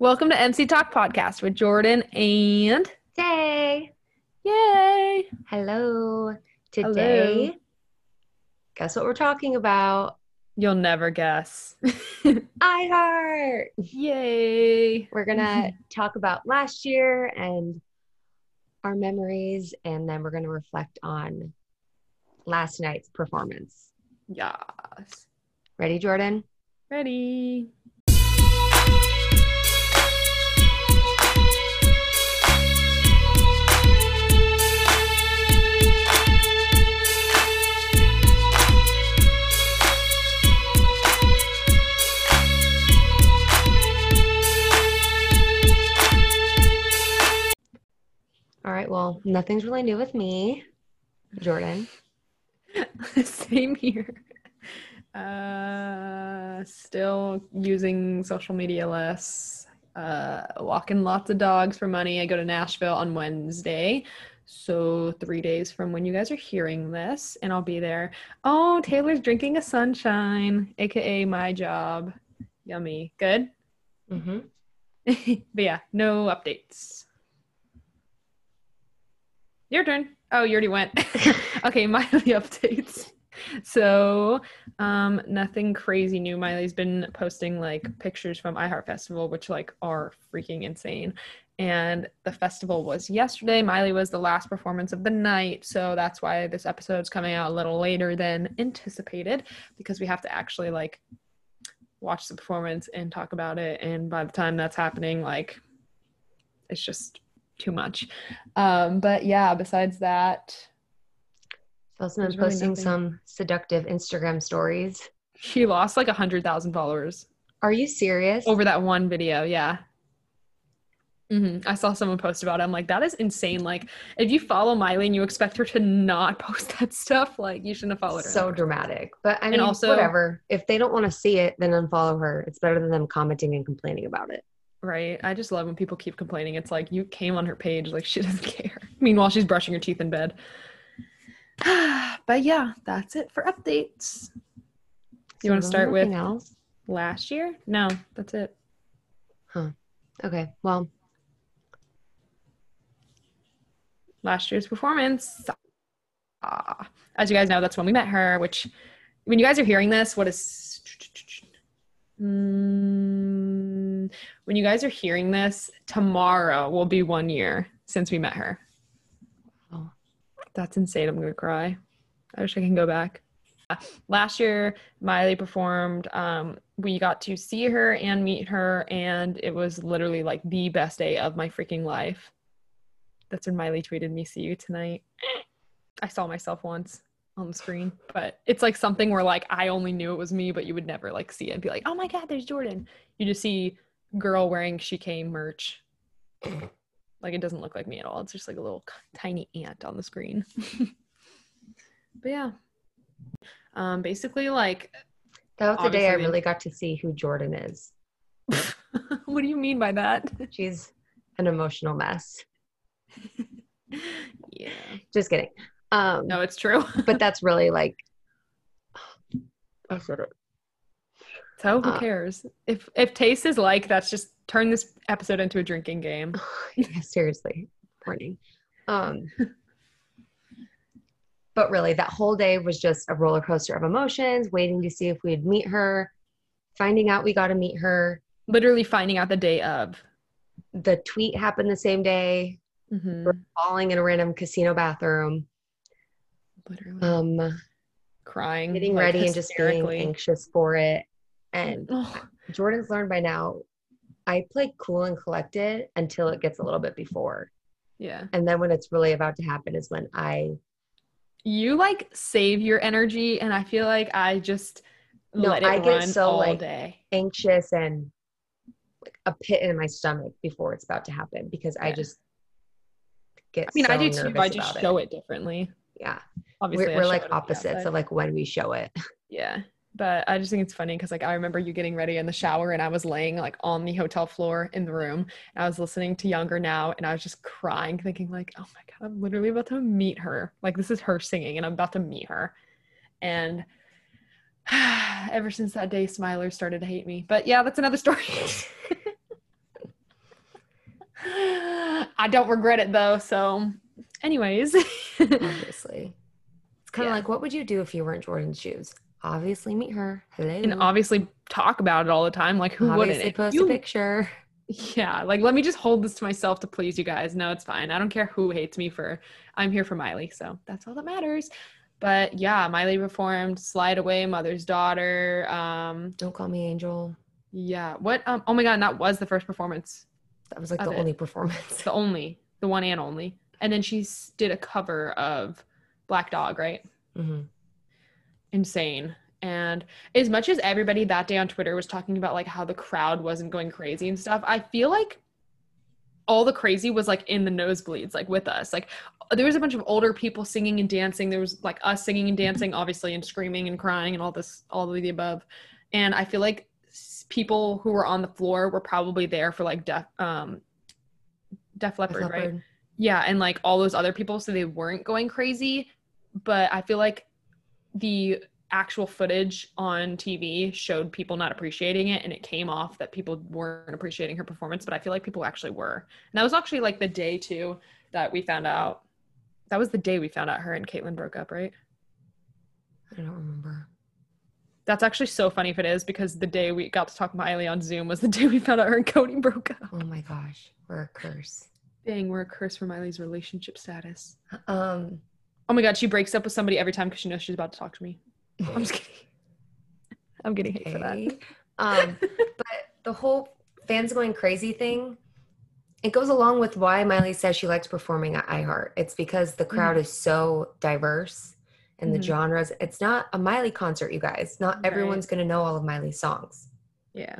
Welcome to MC Talk Podcast with Jordan and Day. Yay! Hello. Today, Hello. guess what we're talking about? You'll never guess. iHeart. Yay! We're going to talk about last year and our memories, and then we're going to reflect on last night's performance. Yes. Ready, Jordan? Ready. Well, nothing's really new with me, Jordan. Same here. Uh, still using social media less. Uh, walking lots of dogs for money. I go to Nashville on Wednesday. So, three days from when you guys are hearing this, and I'll be there. Oh, Taylor's drinking a sunshine, aka my job. Yummy. Good. Mm-hmm. but yeah, no updates. Your turn. Oh, you already went. okay, Miley updates. So, um, nothing crazy new. Miley's been posting like pictures from iHeart Festival, which like are freaking insane. And the festival was yesterday. Miley was the last performance of the night, so that's why this episode's coming out a little later than anticipated because we have to actually like watch the performance and talk about it. And by the time that's happening, like it's just too much. Um, but yeah, besides that, So I've been There's really posting nothing. some seductive Instagram stories. she lost like a hundred thousand followers Are you serious? over that one video. Yeah. hmm I saw someone post about it. I'm like, that is insane. Like, if you follow Miley and you expect her to not post that stuff, like, you shouldn't have followed her. so dramatic. But I And mean, also- whatever. If they don't want to see it, then unfollow her. It's better than them commenting and complaining about it. Right. I just love when people keep complaining. It's like you came on her page, like she doesn't care. Meanwhile, she's brushing her teeth in bed. but yeah, that's it for updates. You wanna start with- else? Last year? No, that's it. Huh. Okay. Well, Last year's performance. Ah. As you guys know, that's when we met her, which when you guys are hearing this, what is Mm, when you guys are hearing this, tomorrow will be one year since we met her. Oh. That's insane. I'm gonna cry. I wish I can go back. Last year, Miley performed. Um, we got to see her and meet her, and it was literally like the best day of my freaking life. That's when Miley tweeted me, "See you tonight." I saw myself once on the screen, but it's like something where like I only knew it was me, but you would never like see it and be like, "Oh my god, there's Jordan." You just see girl wearing she came merch. like it doesn't look like me at all. It's just like a little tiny ant on the screen. but yeah. Um basically like that was the day I really got to see who Jordan is. what do you mean by that? She's an emotional mess. yeah. Just kidding. Um, No, it's true. but that's really like, I said it. So who Uh, cares? If if taste is like, that's just turn this episode into a drinking game. yeah, seriously, warning. Um, but really, that whole day was just a roller coaster of emotions. Waiting to see if we'd meet her, finding out we got to meet her. Literally finding out the day of. The tweet happened the same day. Mhm. We're falling in a random casino bathroom. Literally Um, crying. getting like, ready and just being anxious for it. And Ugh. Jordan's learned by now. I play cool and collected until it gets a little bit before. yeah. And then when it's really about to happen is when I You like save your energy, and I feel like I just No, let it I get run so, all like, day. anxious and like a pit in my stomach before it's about to happen because I just get I mean, I do too. I just show it. it differently. Yeah. Obviously, We're, we're like it on the opposites of like when we show it. Yeah. But I just think it's funny because like I remember you getting ready in the shower and I was laying like on the hotel floor in the room and I was listening to Younger Now and I was just crying, thinking like, oh my god, I'm literally about to meet her. Like this is her singing and I'm about to meet her. And ever since that day, Smiler started to hate me. But yeah, that's another story. I don't regret it though. So, anyways, Obviously. It's kind of Yeah. like what would you do if you weren't Jordan's shoes? Obviously meet her. Hello. and obviously talk about it all the time. Like, who wouldn't? Post you- a picture. Yeah, like let me just hold this to myself to please you guys. No, it's fine. I don't care who hates me for. I'm here for Miley, so that's all that matters. But yeah, Miley performed "Slide Away," "Mother's Daughter." Um, Don't call me Angel. yeah, what? Um, oh my God, that was the first performance. That was like the it. only performance. the only, the one and only. And then she did a cover of Black Dog, right? hmm Insane. And as much as everybody that day on Twitter was talking about like how the crowd wasn't going crazy and stuff, I feel like all the crazy was like in the nosebleeds, like with us. Like there was a bunch of older people singing and dancing. There was like us singing and dancing, obviously, and screaming and crying and all this, all of the above. And I feel like people who were on the floor were probably there for like Def, um, Def Leppard, right? Yeah, and like all those other people, so they weren't going crazy. But I feel like the actual footage on TV showed people not appreciating it, and it came off that people weren't appreciating her performance. But I feel like people actually were. And that was actually like the day too that we found out. That was the day we found out her and Kaitlynn broke up, right? I don't remember. That's actually so funny if it is because the day we got to talk Miley on Zoom was the day we found out her and Cody broke up. Oh my gosh. We're a curse. Dang, we're a curse for Miley's relationship status. Um Oh my god, she breaks up with somebody every time because she knows she's about to talk to me. I'm just kidding. I'm getting hate for that. Um but the whole fans going crazy thing, it goes along with why Miley says she likes performing at iHeart. It's because the crowd is so diverse and the Mhm. genres. It's not a Miley concert, you guys. Not Right. everyone's gonna know all of Miley's songs. Yeah.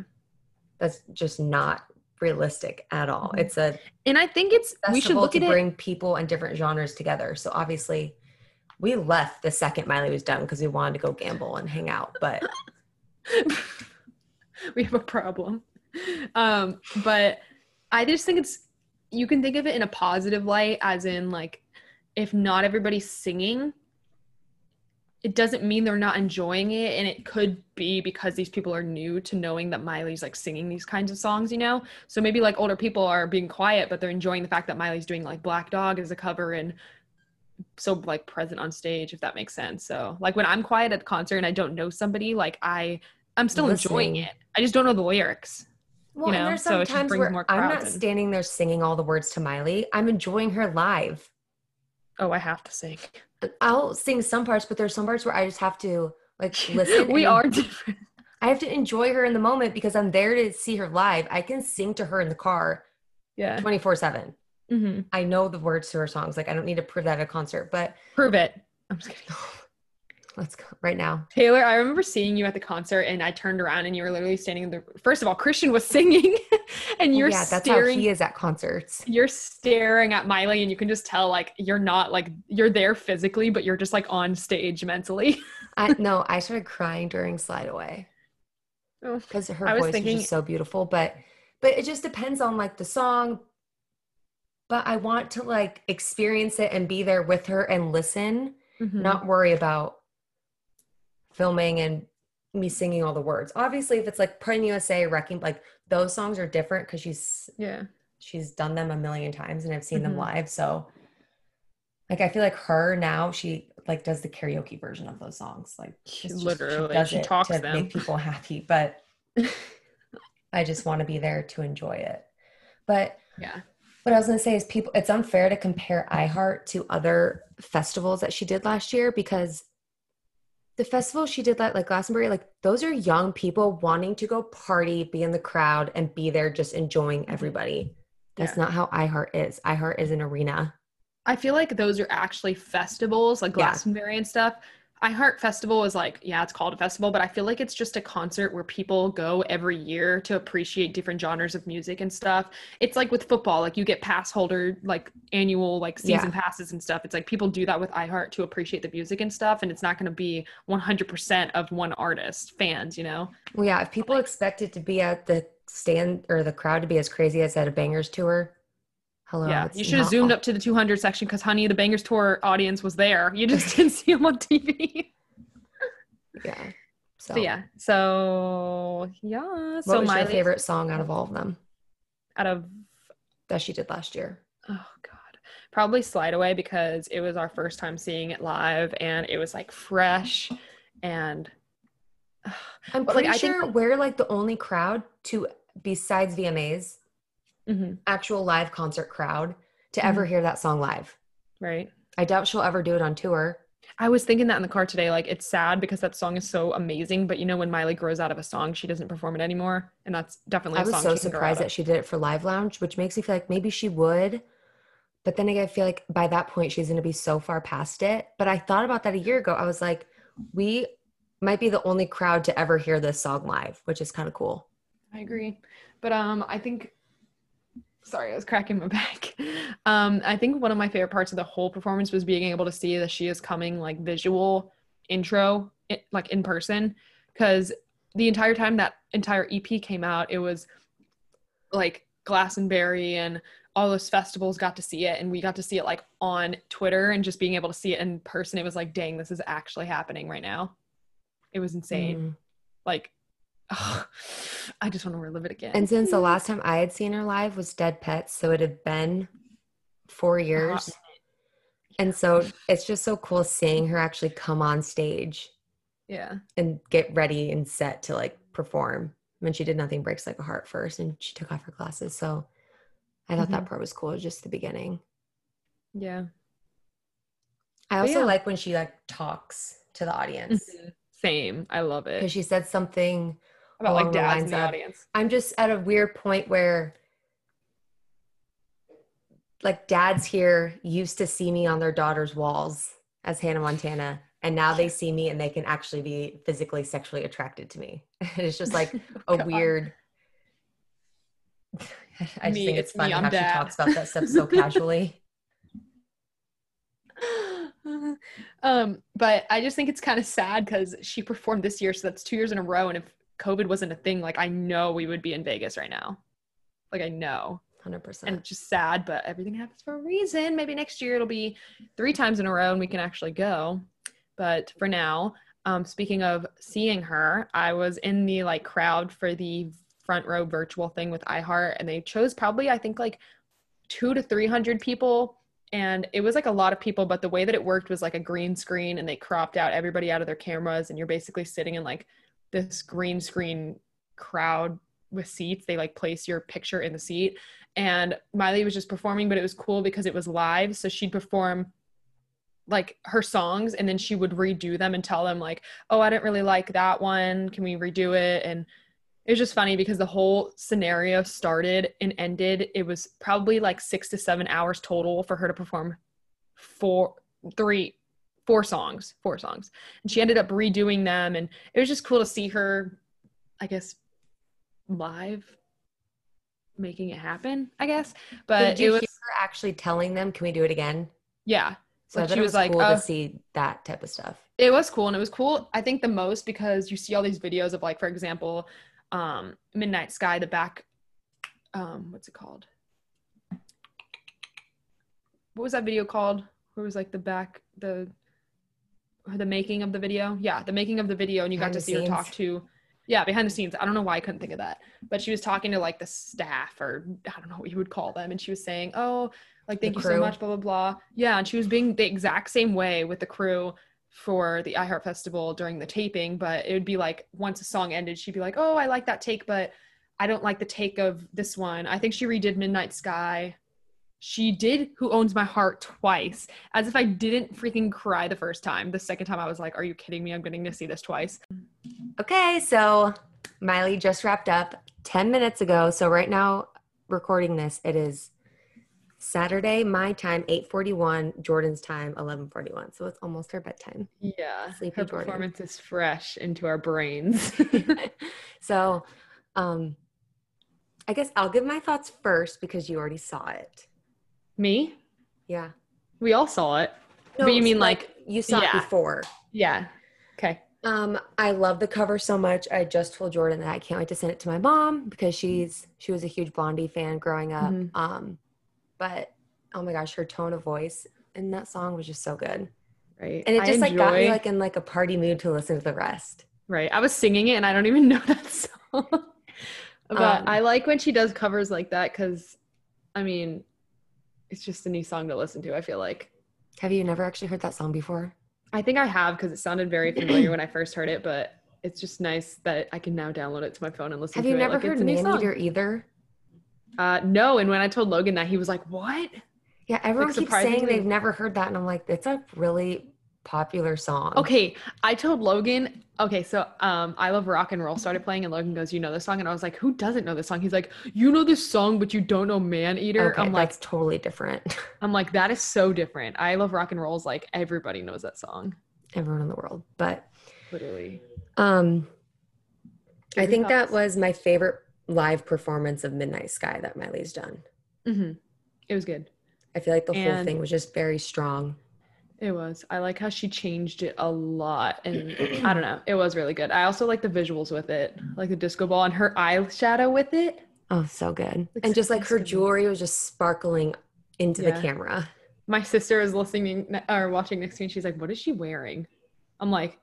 That's just not realistic at all. Mhm. It's a And I think it's we should look to at it. bring people and different genres together. So obviously, we left the second Miley was done because we wanted to go gamble and hang out. But we have a problem. Um, but I just think it's you can think of it in a positive light, as in like if not everybody's singing, it doesn't mean they're not enjoying it, and it could be because these people are new to knowing that Miley's like singing these kinds of songs, you know. So maybe like older people are being quiet, but they're enjoying the fact that Miley's doing like Black Dog as a cover and so like present on stage if that makes sense so like when i'm quiet at the concert and i don't know somebody like i i'm still enjoying it i just don't know the lyrics well, you know? and there's some so times where I'm not in. standing there singing all the words to Miley. I'm enjoying her live. Oh, I have to sing. I'll sing some parts, but there's some parts where I just have to like listen. we are different. I have to enjoy her in the moment because I'm there to see her live. I can sing to her in the car. Yeah. 24 7. Mm-hmm. I know the words to her songs. Like I don't need to prove that at a concert, but prove it. I'm just kidding. Let's go right now. Taylor, I remember seeing you at the concert and I turned around and you were literally standing in the first of all, Christian was singing and oh, you're yeah, that's how he is at concerts. You're staring at Miley and you can just tell like you're not like you're there physically, but you're just like on stage mentally. I no, I started crying during Slide Away. Because her I voice was thinking, was just so beautiful. But but it just depends on like the song, but I want to like experience it and be there with her and listen, Mhm. not worry about filming and me singing all the words. Obviously, if it's like Putting USA, Wrecking, like those songs are different because she's yeah. she's done them a million times and I've seen them Mhm. live. So like I feel like her now she like does the karaoke version of those songs. Like She just- literally does she it talks to them. make people happy, but I just want to be there to enjoy it. But Yeah. What I was gonna say is people it's unfair to compare iHeart to other festivals that she did last year because the festival she did like like Glastonbury, like those are young people wanting to go party, be in the crowd, and be there just enjoying everybody. That's Yeah. not how iHeart is. iHeart is an arena. I feel like those are actually festivals, like Yeah. And stuff. I Heart Festival is like, yeah, it's called a festival, but I feel like it's just a concert where people go every year to appreciate different genres of music and stuff. It's like with football, like you get pass holder, like annual, like season passes and stuff. It's like people do that with iHeart to appreciate the music and stuff, and it's not going to be 100% of one artist fans, you know? Well, yeah, if people expect it to be at the stand or the crowd to be as crazy as at a bangers tour, hello. yeah, you should have zoomed up to the 200 section because, honey, the Bangers Tour audience was there. You just didn't see them on TV. Yeah. So, So yeah. So yeah. What so was my your favorite song out of all of them out of that she did last year? Oh God, probably Slide Away because it was our first time seeing it live, and it was like fresh, and I'm pretty like, I think, sure we're like the only crowd to, besides VMAs, Mhm, actual live concert crowd to ever Mm-hmm. hear that song live. right. I doubt she'll ever do it on tour. I was thinking that in the car today. Like, it's sad because that song is so amazing, but you know, when Miley grows out of a song, she doesn't perform it anymore, and that's definitely. I a was so surprised that she did it for Live Lounge, which makes me feel like maybe she would. But then again, I feel like by that point she's going to be so far past it. But I thought about that a year ago. I was like, we might be the only crowd to ever hear this song live, which is kind of cool. I agree. But um I think sorry, I was cracking my back. Um I think one of my favorite parts of the whole performance was being able to see that she is coming like visual intro it, like in person cuz the entire time that entire EP came out, it was like Glastonbury and Berry and all those festivals got to see it and we got to see it like on Twitter and just being able to see it in person it was like dang this is actually happening right now. It was insane. Mm. Like I just want to relive it again. And since the last time I had seen her live was Dead Petz, so it had been four uh-huh. years. And so it's just so cool seeing her actually come on stage Yeah. and get ready and set to like perform. When she did Nothing Breaks Like a Heart first and she took off her glasses. So I thought that mm-hmm. part was cool, just the beginning. Yeah. I But also yeah. like when she like talks to the audience mm-hmm. Same. I love it. because she said something. About like dads in the of- audience. I'm just at a weird point where like dads here used to see me on their daughter's walls as Hannah Montana. And now they see me and they can actually be physically sexually attracted to me. it's just like a God. weird. I just Me, think it's it's me, funny how she talks about that stuff so casually. um, but I just think it's kind of sad because she performed this year, so that's two years in a row. And if COVID wasn't a thing, like I know we would be in Vegas right now. Like I know. 100%. And it's just sad, but everything happens for a reason. Maybe next year it'll be three times in a row and we can actually go. But for now, um, speaking of seeing her, I was in the like crowd for the front row virtual thing with iHeart, and they chose probably I think like two to three hundred people, and it was like a lot of people. But the way that it worked was like a green screen, and they cropped out everybody out of their cameras, and you're basically sitting in like this green screen crowd with seats. They like place your picture in the seat, and Miley was just performing, but it was cool because it was live. So she'd perform like her songs and then she would redo them and tell them like, "Oh, I didn't really like that one. Can we redo it?" And it was just funny because the whole scenario started and ended. It was probably like 6 to 7 hours total for her to perform four three four songs, four songs. And she ended up redoing them and it was just cool to see her I guess live making it happen, I guess. But did you it was hear her actually telling them, "Can we do it again?" yeah. So Like, she it was like, cool "Oh." to see that type of stuff. it was cool and it was cool i think the most because you see all these videos of like for example um midnight sky the back um what's it called what was that video called where was like the back the the making of the video? Yeah the making of the video and you Behind got to see her talk to yeah behind the scenes. I don't know why i couldn't think of that but she was talking to like the staff or i don't know what you would call them and she was saying oh like thank you so much blah blah blah. Yeah and she was being the exact same way with the crew for the iHeart Festival during the taping, but it would be like once a song ended, she'd be like, "Oh, I like that take, but I don't like the take of this one." I think she redid Midnight Sky. She did Who Owns My Heart twice, as if I didn't freaking cry the first time. The second time I was like, "Are you kidding me? I'm getting to see this twice." Okay, so Miley just wrapped up 10 minutes ago. So right now, recording this, it is Saturday, my time, 841, Jordan's time, 1141. So it's almost her bedtime. Yeah, Sleepy her Jordan. performance is fresh into our brains. so um I guess I'll give my thoughts first because you already saw it. Me? Yeah. We all saw it. But you mean, so, like- you saw yeah. it before. Yeah. Okay. Um, I love the cover so much. I just told Jordan that I can't wait to send it to my mom because she's she was a huge Blondie fan growing up. Mhm. Um, but oh my gosh, her tone of voice in that song was just so good, Right. and it I just like got me like in like a party mood to listen to the rest. Right. I was singing it and I don't even know that song. but Um, I like when she does covers like that because, I mean, it's just a new song to listen to. I feel like. Have you never actually heard that song before? I think I have because it sounded very familiar when I first heard it, but it's just nice that I can now download it to my phone and listen Have to it. Have you never like heard Man song. Eater either? Uh, no, and when I told Logan that, he was like, "What?" Yeah, everyone keeps saying they've never heard that, and I'm like, it's a really popular song. Okay, I told Logan. Okay, so um, I love rock and roll started playing, and Logan goes, "You know this song?" And I was like, "Who doesn't know this song?" He's like, "You know this song, but you don't know Man Eater." Okay, I'm like, that's totally different. I'm like, that is so different. I love rock and rolls. Like everybody knows that song, everyone in the world, but literally. um, I think that was my favorite live performance of Midnight Sky that Miley's done. hmm It was good. I feel like the whole thing was just very strong. It was. I like how she changed it a lot, and I don't know. It was really good. I also like the visuals with it, like the disco ball and her eyeshadow with it. Oh, so good. And just like her jewelry was just sparkling into Yeah. the camera. My sister is listening or watching next to me, she's like, "What is she wearing?" I'm like,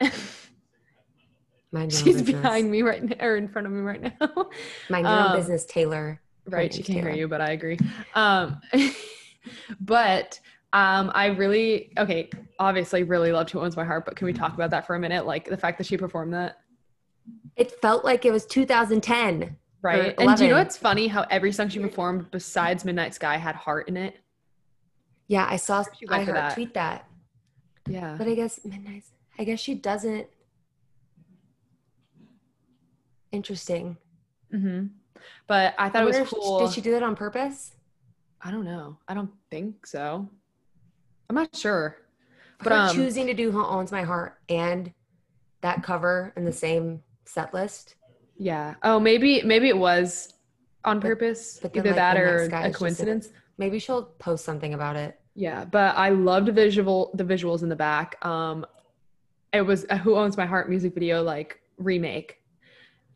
Mind "She's business. behind me right now, or in front of me right now." Mind your own Um, business, Taylor. right she can't hear you but i agree um but um i really okay obviously really loved who owns my heart but can we talk about that for a minute like the fact that she performed that It felt like it was 2010. right and do you know 11. what's funny how every song she performed besides midnight sky had heart in it Yeah, I saw She I heard that. tweet that. yeah But I guess Midnight I guess she doesn't interesting. hmm but i thought I it was cool Did she do that on purpose? i don't know i don't think so i'm not sure But um, choosing to do Who Owns My Heart and that cover in the same set list. yeah oh maybe maybe it was on purpose but either like, that or a just coincidence Maybe she'll post something about it. Yeah, but I loved visual the visuals in the back. Um it was a Who Owns My Heart music video like remake.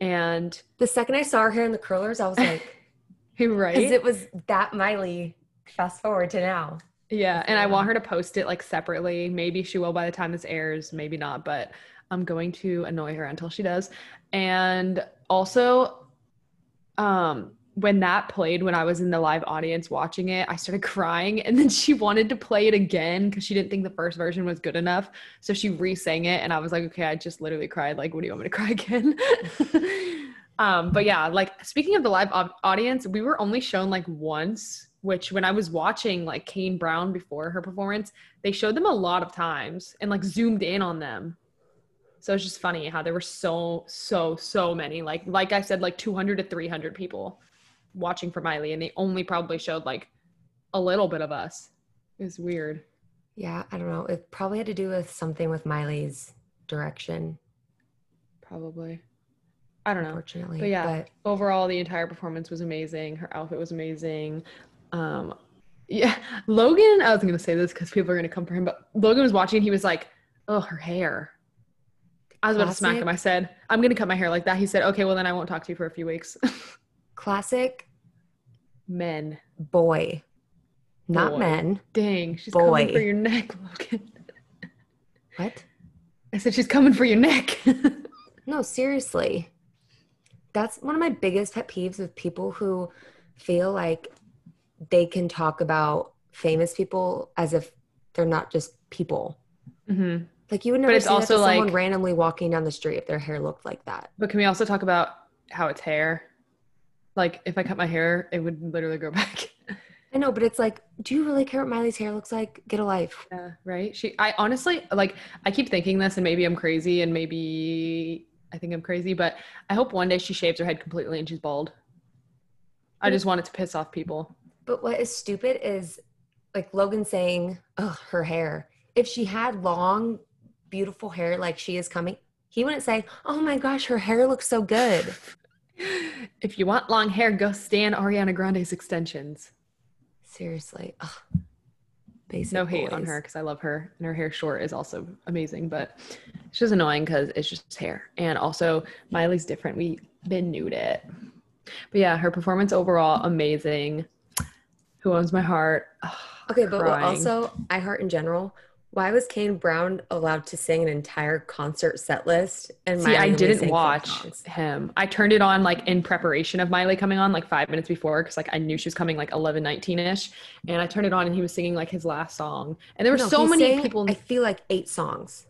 And The second I saw her hair in the curlers, I was like, right? because it was that Miley. Fast forward to now. Yeah, and I want her to post it like separately. Maybe she will by the time this airs, maybe not, but I'm going to annoy her until she does. And also um when that played when I was in the live audience watching it, I started crying and then she wanted to play it again because she didn't think the first version was good enough. So she re-sang it and I was like, okay, I just literally cried. Like, what do you want me to cry again? um, but yeah, like speaking of the live au- audience, we were only shown like once, which when I was watching like Kane Brown before her performance, they showed them a lot of times and like zoomed in on them. So it's just funny how there were so, so, so many. Like, like I said, like 200 to 300 people watching for Miley, and they only probably showed like a little bit of us. It was weird. Yeah, I don't know. It probably had to do with something with Miley's direction, Probably. I don't know. unfortunately. But yeah. But Overall, the entire performance was amazing. Her outfit was amazing. Um, yeah, Logan. I was gonna say this because people are gonna come for him, but Logan was watching. He was like, "Oh, her hair." I was about to smack him. I said, "I'm gonna cut my hair like that." He said, "Okay, well then I won't talk to you for a few weeks." classic Men, boy, not Boy. men. dang, she's coming for your neck, Logan. What? I said she's coming for your neck. No, seriously. That's one of my biggest pet peeves with people who feel like they can talk about famous people as if they're not just people. hmm Like you would But never it's see that to also, someone randomly walking down the street if their hair looked like that. But can we also talk about how it's hair? Like, if I cut my hair, it would literally grow back. I know, but it's like, do you really care what Miley's hair looks like? Get a life. Yeah, right. She, I honestly like. I keep thinking this, and maybe I'm crazy, and maybe I think I'm crazy, but I hope one day she shaves her head completely and she's bald. I just want it to piss off people. But what is stupid is like Logan saying, "Oh, her hair." If she had long, beautiful hair like she is coming, he wouldn't say, "Oh my gosh, her hair looks so good." If you want long hair, go stand Ariana Grande's extensions. Seriously, Ugh. basic. No hate on her because I love her, and her hair short is also amazing. But it's just annoying because it's just hair, and also Miley's different. We been nude it, but yeah, her performance overall amazing. Who owns my heart? Ugh, Okay, but crying. also I heart in general. Why was Kane Brown allowed to sing an entire concert set list? And See, Miley I didn't watch him. I turned it on like in preparation of Miley coming on, like five minutes before, because like I knew she was coming like 11, 19 ish. And I turned it on and he was singing like his last song. And there were No, so many sang, people. I feel like eight songs.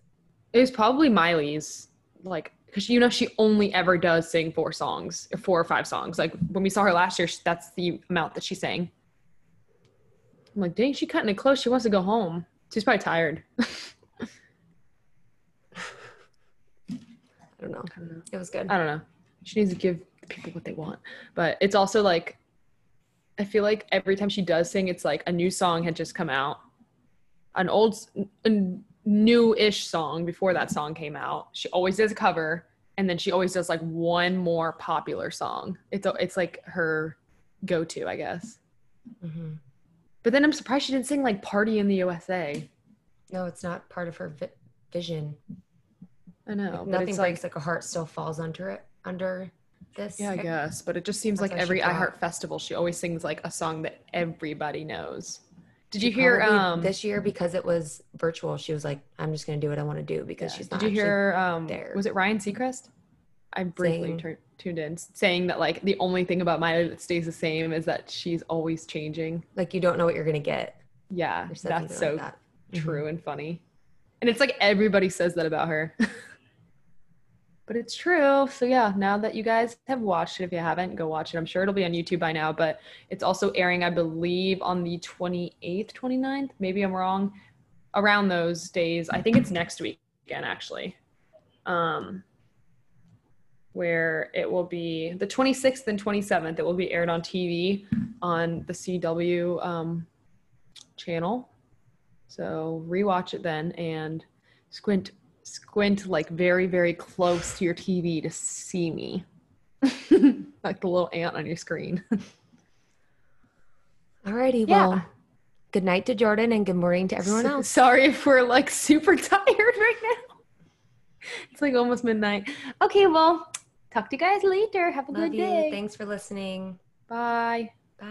It was probably Miley's, like, because you know she only ever does sing four songs, four or five songs. Like when we saw her last year, that's the amount that she sang. I'm like, dang, she cutting it close. She wants to go home. She's probably tired. I don't know. I don't know. It was good. I don't know. She needs to give people what they want. But it's also like, I feel like every time she does sing, it's like a new song had just come out, an old, a new-ish song before that song came out. She always does a cover, and then she always does like one more popular song. It's it's like her go-to, I guess. Mhm. But then I'm surprised she didn't sing like "Party in the USA." No, it's not part of her vi- vision. I know, Like, nothing breaks like like a heart still falls under it under this. Yeah, I guess. But it just seems That's like every iHeart festival, she always sings like a song that everybody knows. Did She you hear um this year because it was virtual? She was like, "I'm just going to do what I want to do because yeah, she's Did you hear um there. was it Ryan Seacrest? I briefly tur- tuned in saying that like the only thing about Miley that stays the same is that she's always changing. like you don't know what you're going to get? Yeah, that's so like that. true and funny. And it's like everybody says that about her. but it's true. So yeah, now that you guys have watched it, if you haven't, go watch it. I'm sure it'll be on YouTube by now, but it's also airing, I believe, on the 28th, 29th. Maybe I'm wrong. Around those days. I think it's next week again, actually. Um where it will be the 26th and 27th. It will be aired on TV on the CW um, channel. So rewatch it then and squint squint like very very close to your TV to see me. like the little ant on your screen. Alrighty, Yeah. well, good night to Jordan and good morning to everyone else. Sorry if we're like super tired right now. It's like almost midnight. Okay, well, talk to you guys later. Have a Love good you. day. Thanks for listening. Bye. Bye.